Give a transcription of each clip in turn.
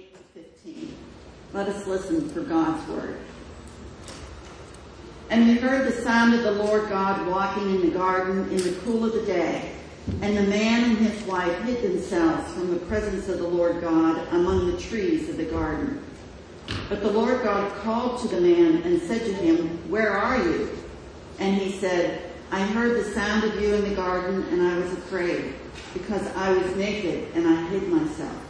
8 to 15. Let us listen for God's word. And we heard the sound of the Lord God walking in the garden in the cool of the day. And the man and his wife hid themselves from the presence of the Lord God among the trees of the garden. But the Lord God called to the man and said to him, Where are you? And he said, I heard the sound of you in the garden and I was afraid because I was naked and I hid myself.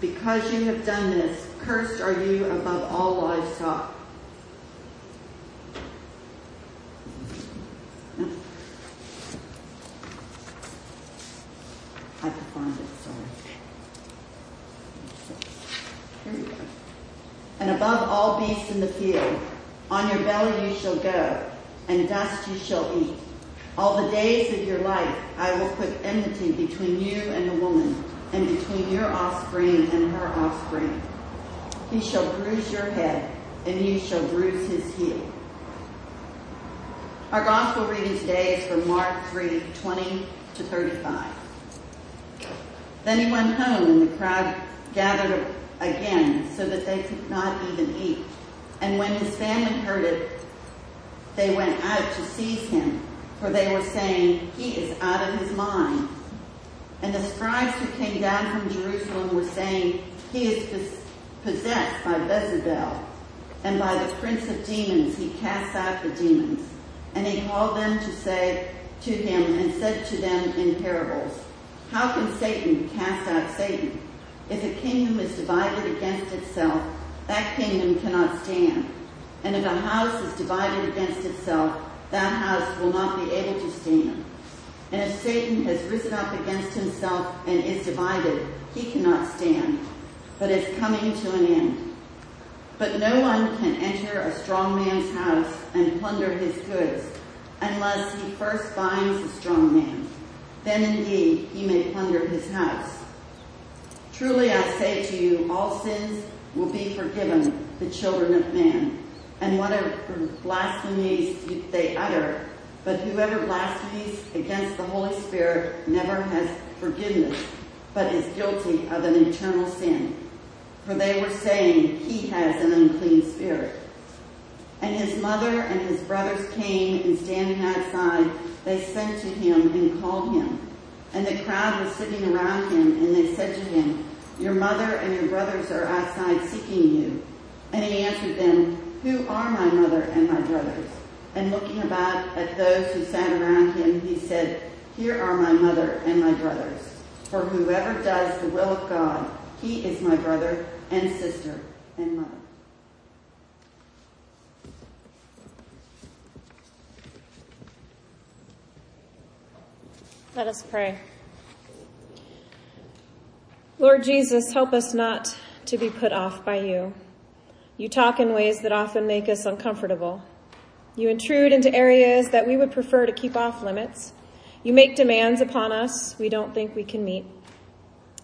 Because you have done this, cursed are you above all livestock I have to find it, sorry. Here we go. And above all beasts in the field, on your belly you shall go, and dust you shall eat. All the days of your life I will put enmity between you and the woman, and between your offspring and her offspring. He shall bruise your head, and you shall bruise his heel. Our gospel reading today is from Mark 3, 20 to 35. Then he went home and the crowd gathered again so that they could not even eat. And when his family heard it, they went out to seize him, for they were saying, he is out of his mind. And the scribes who came down from Jerusalem were saying, he is possessed by Beelzebul, and by the prince of demons he casts out the demons. And he called them to say to him and said to them in parables, how can Satan cast out Satan? If a kingdom is divided against itself, that kingdom cannot stand. And if a house is divided against itself, that house will not be able to stand. And if Satan has risen up against himself and is divided, he cannot stand, but is coming to an end. But no one can enter a strong man's house and plunder his goods unless he first binds the strong man then indeed he may plunder his house. Truly I say to you, all sins will be forgiven the children of man, and whatever blasphemies they utter, but whoever blasphemes against the Holy Spirit never has forgiveness, but is guilty of an eternal sin. For they were saying, he has an unclean spirit. And his mother and his brothers came and standing outside, they sent to him and called him. And the crowd was sitting around him and they said to him, your mother and your brothers are outside seeking you. And he answered them, who are my mother and my brothers? And looking about at those who sat around him, he said, here are my mother and my brothers. For whoever does the will of God, he is my brother and sister and mother. Let us pray. Lord Jesus, help us not to be put off by you. You talk in ways that often make us uncomfortable. You intrude into areas that we would prefer to keep off limits. You make demands upon us we don't think we can meet.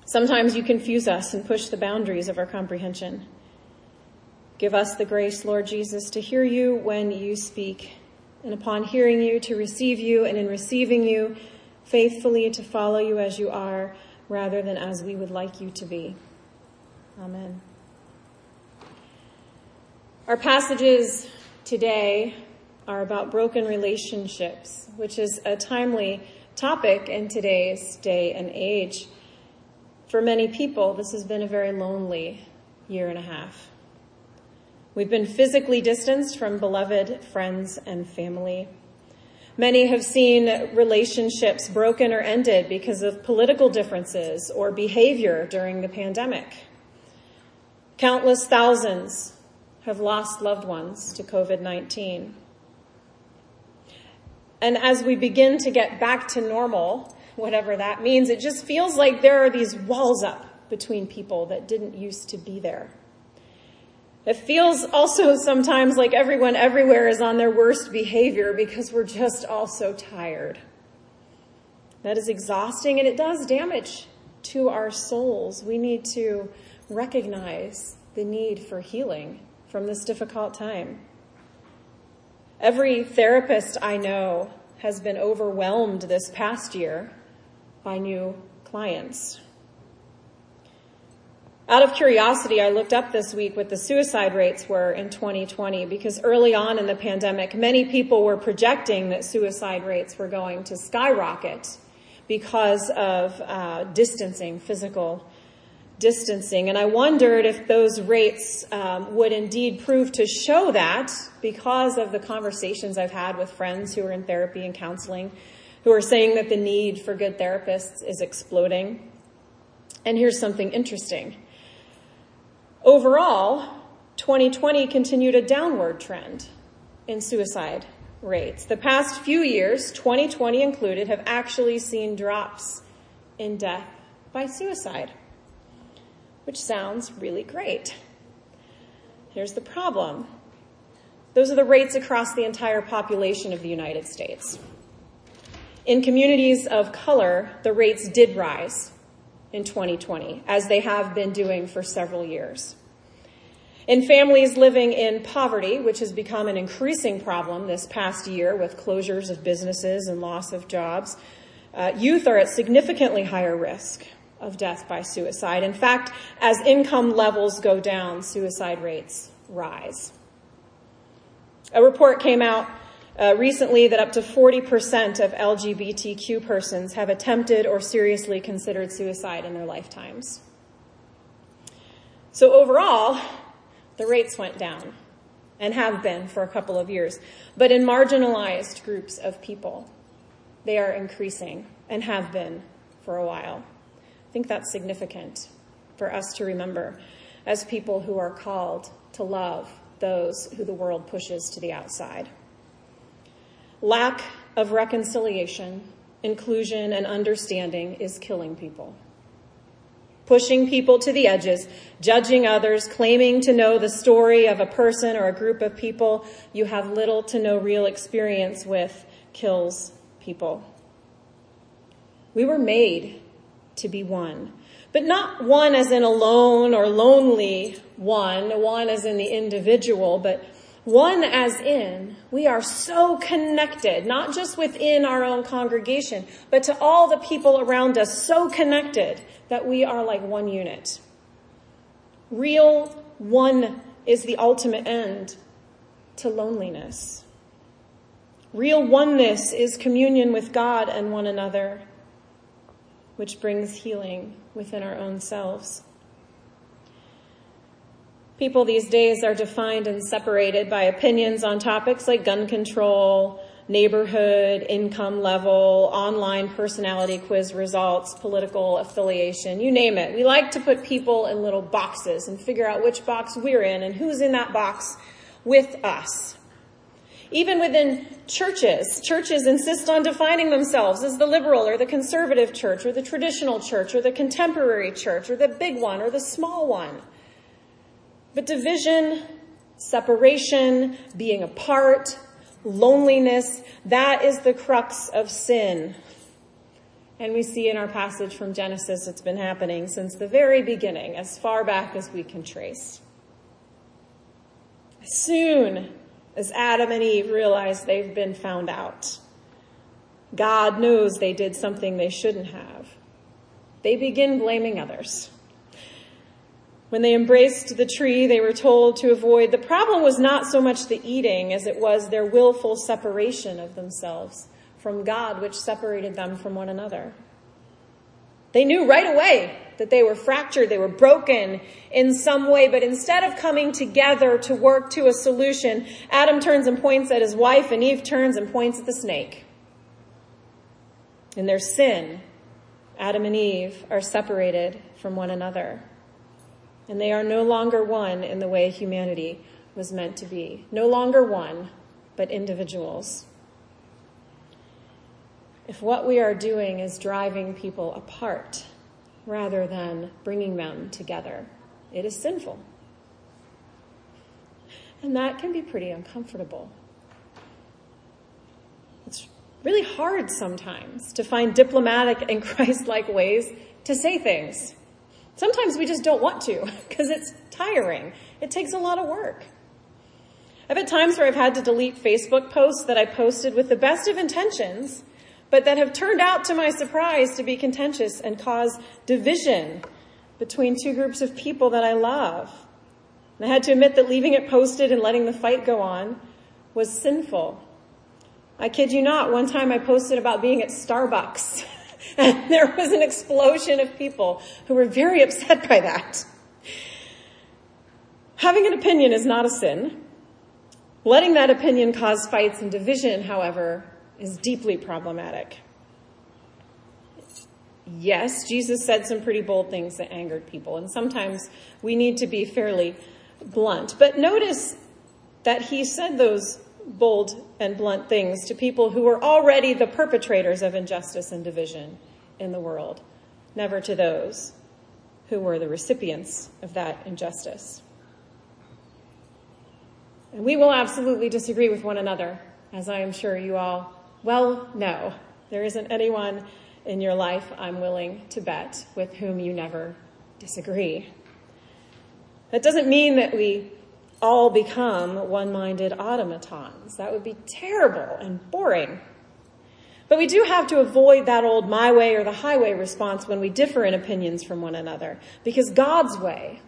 Sometimes you confuse us and push the boundaries of our comprehension. Give us the grace, Lord Jesus, to hear you when you speak, and upon hearing you, to receive you, and in receiving you, faithfully to follow you as you are rather than as we would like you to be. Amen. Our passages today are about broken relationships, which is a timely topic in today's day and age. For many people, this has been a very lonely year and a half. We've been physically distanced from beloved friends and family. Many have seen relationships broken or ended because of political differences or behavior during the pandemic. Countless thousands have lost loved ones to COVID-19. And as we begin to get back to normal, whatever that means, it just feels like there are these walls up between people that didn't used to be there. It feels also sometimes like everyone everywhere is on their worst behavior because we're just all so tired. That is exhausting and it does damage to our souls. We need to recognize the need for healing from this difficult time. Every therapist I know has been overwhelmed this past year by new clients. Out of curiosity, I looked up this week what the suicide rates were in 2020 because early on in the pandemic, many people were projecting that suicide rates were going to skyrocket because of uh, distancing, physical distancing. And I wondered if those rates um, would indeed prove to show that because of the conversations I've had with friends who are in therapy and counseling who are saying that the need for good therapists is exploding. And here's something interesting. Overall, 2020 continued a downward trend in suicide rates. The past few years, 2020 included, have actually seen drops in death by suicide which sounds really great. Here's the problem. Those are the rates across the entire population of the United States. In communities of color, the rates did rise in 2020, as they have been doing for several years. In families living in poverty, which has become an increasing problem this past year with closures of businesses and loss of jobs, uh, youth are at significantly higher risk of death by suicide. In fact, as income levels go down, suicide rates rise. A report came out uh, recently that up to 40% of LGBTQ persons have attempted or seriously considered suicide in their lifetimes. So overall, the rates went down and have been for a couple of years. But in marginalized groups of people, they are increasing and have been for a while. I think that's significant for us to remember as people who are called to love those who the world pushes to the outside. Lack of reconciliation, inclusion, and understanding is killing people. Pushing people to the edges, judging others, claiming to know the story of a person or a group of people you have little to no real experience with kills people. We were made to be one. But not one as in alone or lonely one, one as in the individual, but one as in we are so connected, not just within our own congregation, but to all the people around us, so connected that we are like one unit. Real one is the ultimate end to loneliness. Real oneness is communion with God and one another which brings healing within our own selves. People these days are defined and separated by opinions on topics like gun control, neighborhood, income level, online personality quiz results, political affiliation, you name it. We like to put people in little boxes and figure out which box we're in and who's in that box with us. Even within churches, churches insist on defining themselves as the liberal or the conservative church or the traditional church or the contemporary church or the big one or the small one. But division, separation, being apart, loneliness, that is the crux of sin. And we see in our passage from Genesis, it's been happening since the very beginning, as far back as we can trace. Soon as Adam and Eve realize they've been found out. God knows they did something they shouldn't have. They begin blaming others. When they embraced the tree, they were told to avoid. The problem was not so much the eating as it was their willful separation of themselves from God, which separated them from one another. They knew right away that they were fractured, they were broken in some way, but instead of coming together to work to a solution, Adam turns and points at his wife and Eve turns and points at the snake. In their sin, Adam and Eve are separated from one another. And they are no longer one in the way humanity was meant to be. No longer one, but individuals if what we are doing is driving people apart rather than bringing them together, it is sinful. And that can be pretty uncomfortable. It's really hard sometimes to find diplomatic and Christ like ways to say things. Sometimes we just don't want to because it's tiring. It takes a lot of work. I've had times where I've had to delete Facebook posts that I posted with the best of intentions, but that have turned out to my surprise to be contentious and cause division between two groups of people that I love. And I had to admit that leaving it posted and letting the fight go on was sinful. I kid you not, one time I posted about being at Starbucks and there was an explosion of people who were very upset by that. Having an opinion is not a sin. Letting that opinion cause fights and division, however, is deeply problematic. Yes, Jesus said some pretty bold things that angered people, and sometimes we need to be fairly blunt. But notice that he said those bold and blunt things to people who were already the perpetrators of injustice and division in the world, never to those who were the recipients of that injustice. And we will absolutely disagree with one another, as I am sure you all well no, There isn't anyone in your life I'm willing to bet with whom you never disagree. That doesn't mean that we all become one-minded automatons. That would be terrible and boring. But we do have to avoid that old my way or the highway response when we differ in opinions from one another. Because God's way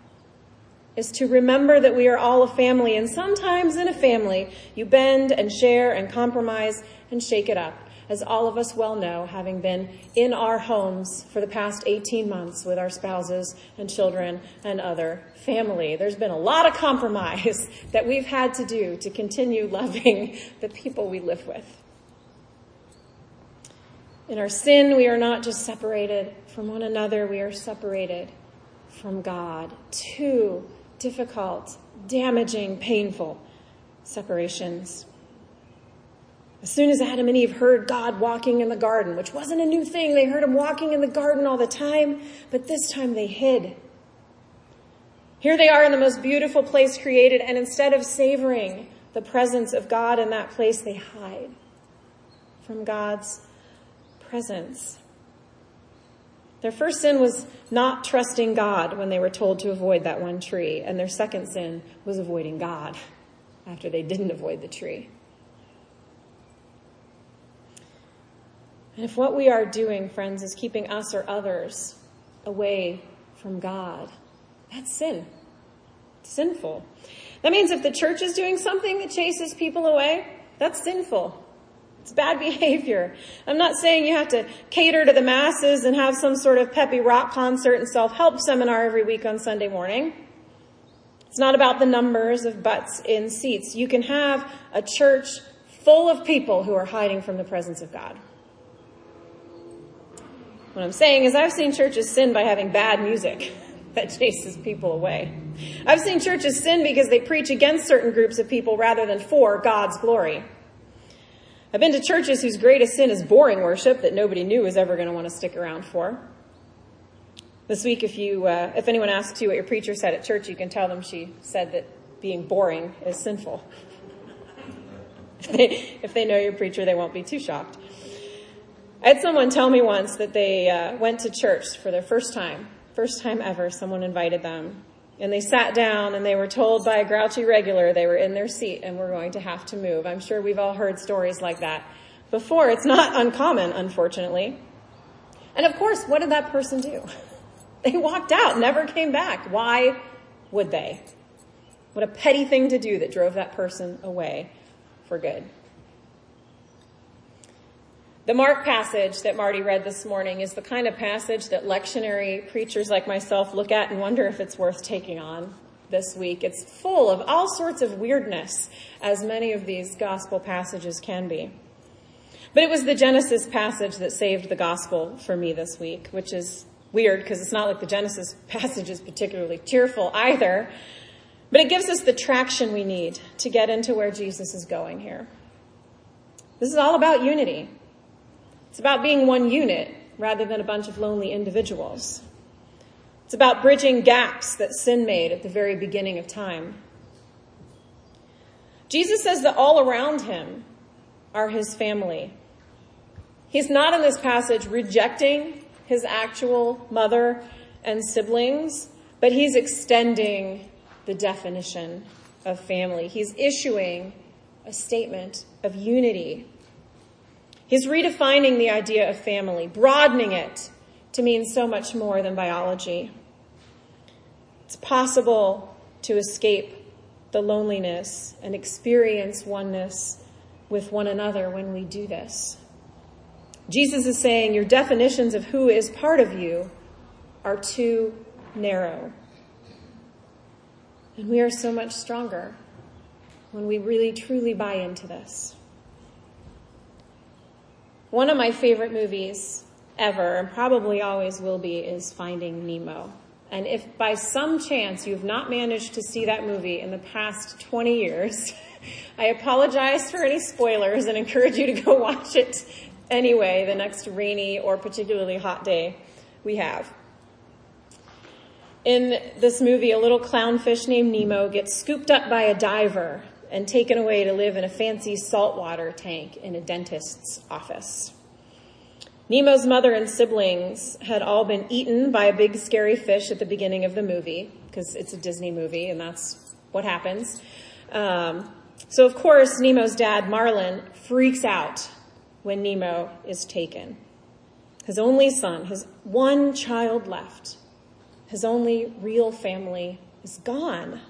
is to remember that we are all a family and sometimes in a family you bend and share and compromise and shake it up. As all of us well know, having been in our homes for the past 18 months with our spouses and children and other family, there's been a lot of compromise that we've had to do to continue loving the people we live with. In our sin, we are not just separated from one another, we are separated from God. Two difficult, damaging, painful separations. As soon as Adam and Eve heard God walking in the garden, which wasn't a new thing, they heard him walking in the garden all the time, but this time they hid. Here they are in the most beautiful place created, and instead of savoring the presence of God in that place, they hide from God's presence. Their first sin was not trusting God when they were told to avoid that one tree, and their second sin was avoiding God after they didn't avoid the tree. And if what we are doing, friends, is keeping us or others away from God, that's sin. It's sinful. That means if the church is doing something that chases people away, that's sinful. It's bad behavior. I'm not saying you have to cater to the masses and have some sort of peppy rock concert and self-help seminar every week on Sunday morning. It's not about the numbers of butts in seats. You can have a church full of people who are hiding from the presence of God. What I'm saying is I've seen churches sin by having bad music that chases people away. I've seen churches sin because they preach against certain groups of people rather than for God's glory. I've been to churches whose greatest sin is boring worship that nobody knew was ever going to want to stick around for. This week, if you, uh, if anyone asks you what your preacher said at church, you can tell them she said that being boring is sinful. if, they, if they know your preacher, they won't be too shocked. I had someone tell me once that they uh, went to church for their first time, first time ever. Someone invited them, and they sat down and they were told by a grouchy regular they were in their seat and were going to have to move. I'm sure we've all heard stories like that before. It's not uncommon, unfortunately. And of course, what did that person do? They walked out, never came back. Why would they? What a petty thing to do that drove that person away for good. The Mark passage that Marty read this morning is the kind of passage that lectionary preachers like myself look at and wonder if it's worth taking on this week. It's full of all sorts of weirdness, as many of these gospel passages can be. But it was the Genesis passage that saved the gospel for me this week, which is weird because it's not like the Genesis passage is particularly cheerful either. But it gives us the traction we need to get into where Jesus is going here. This is all about unity. It's about being one unit rather than a bunch of lonely individuals. It's about bridging gaps that sin made at the very beginning of time. Jesus says that all around him are his family. He's not in this passage rejecting his actual mother and siblings, but he's extending the definition of family. He's issuing a statement of unity. He's redefining the idea of family, broadening it to mean so much more than biology. It's possible to escape the loneliness and experience oneness with one another when we do this. Jesus is saying your definitions of who is part of you are too narrow. And we are so much stronger when we really truly buy into this. One of my favorite movies ever, and probably always will be, is Finding Nemo. And if by some chance you've not managed to see that movie in the past 20 years, I apologize for any spoilers and encourage you to go watch it anyway the next rainy or particularly hot day we have. In this movie, a little clownfish named Nemo gets scooped up by a diver and taken away to live in a fancy saltwater tank in a dentist's office. Nemo's mother and siblings had all been eaten by a big scary fish at the beginning of the movie, because it's a Disney movie and that's what happens. Um, so of course, Nemo's dad, Marlin, freaks out when Nemo is taken. His only son, his one child left, his only real family is gone.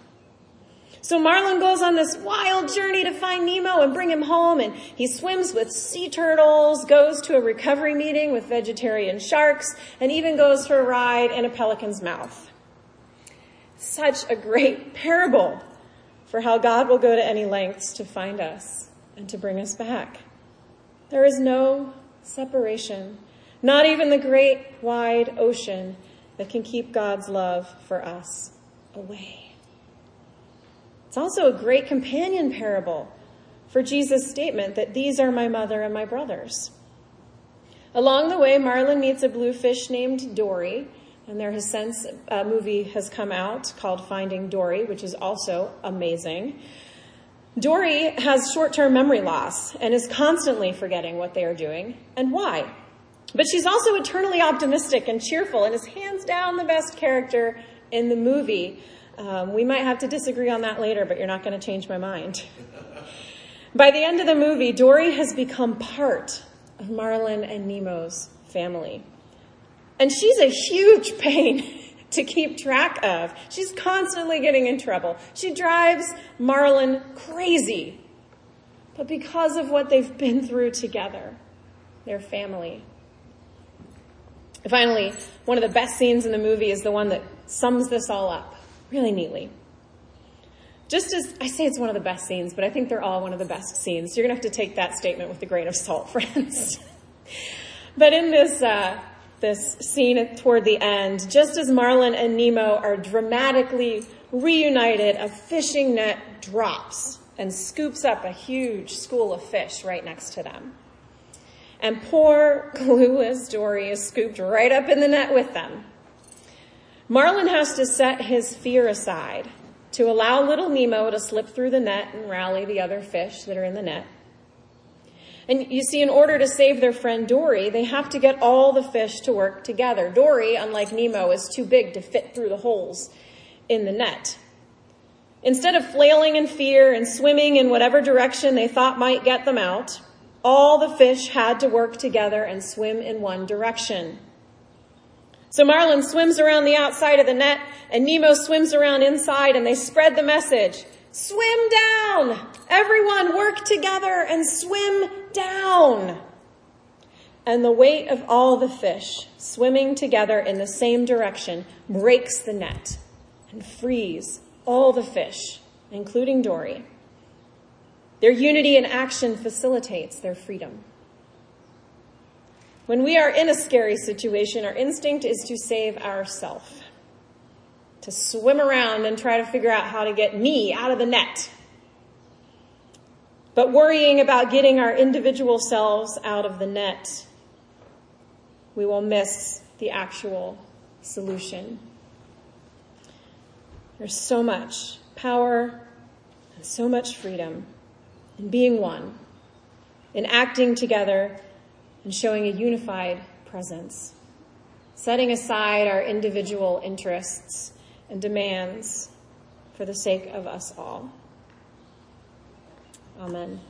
So Marlin goes on this wild journey to find Nemo and bring him home and he swims with sea turtles, goes to a recovery meeting with vegetarian sharks, and even goes for a ride in a pelican's mouth. Such a great parable for how God will go to any lengths to find us and to bring us back. There is no separation, not even the great wide ocean that can keep God's love for us away. It's also a great companion parable for Jesus' statement that these are my mother and my brothers. Along the way, Marlin meets a bluefish named Dory, and there has since a movie has come out called Finding Dory, which is also amazing. Dory has short-term memory loss and is constantly forgetting what they are doing and why. But she's also eternally optimistic and cheerful and is hands down the best character in the movie. Um, we might have to disagree on that later, but you're not going to change my mind. By the end of the movie, Dory has become part of Marlin and Nemo's family. And she's a huge pain to keep track of. She's constantly getting in trouble. She drives Marlin crazy. But because of what they've been through together, their family, Finally, one of the best scenes in the movie is the one that sums this all up really neatly. Just as I say it's one of the best scenes, but I think they're all one of the best scenes. You're going to have to take that statement with a grain of salt, friends. but in this, uh, this scene toward the end, just as Marlin and Nemo are dramatically reunited, a fishing net drops and scoops up a huge school of fish right next to them. And poor clueless Dory is scooped right up in the net with them. Marlin has to set his fear aside to allow little Nemo to slip through the net and rally the other fish that are in the net. And you see, in order to save their friend Dory, they have to get all the fish to work together. Dory, unlike Nemo, is too big to fit through the holes in the net. Instead of flailing in fear and swimming in whatever direction they thought might get them out, all the fish had to work together and swim in one direction. So Marlin swims around the outside of the net and Nemo swims around inside and they spread the message. Swim down! Everyone work together and swim down! And the weight of all the fish swimming together in the same direction breaks the net and frees all the fish, including Dory. Their unity in action facilitates their freedom. When we are in a scary situation, our instinct is to save ourself, to swim around and try to figure out how to get me out of the net. But worrying about getting our individual selves out of the net, we will miss the actual solution. There's so much power and so much freedom in being one, in acting together and showing a unified presence, setting aside our individual interests and demands for the sake of us all. Amen.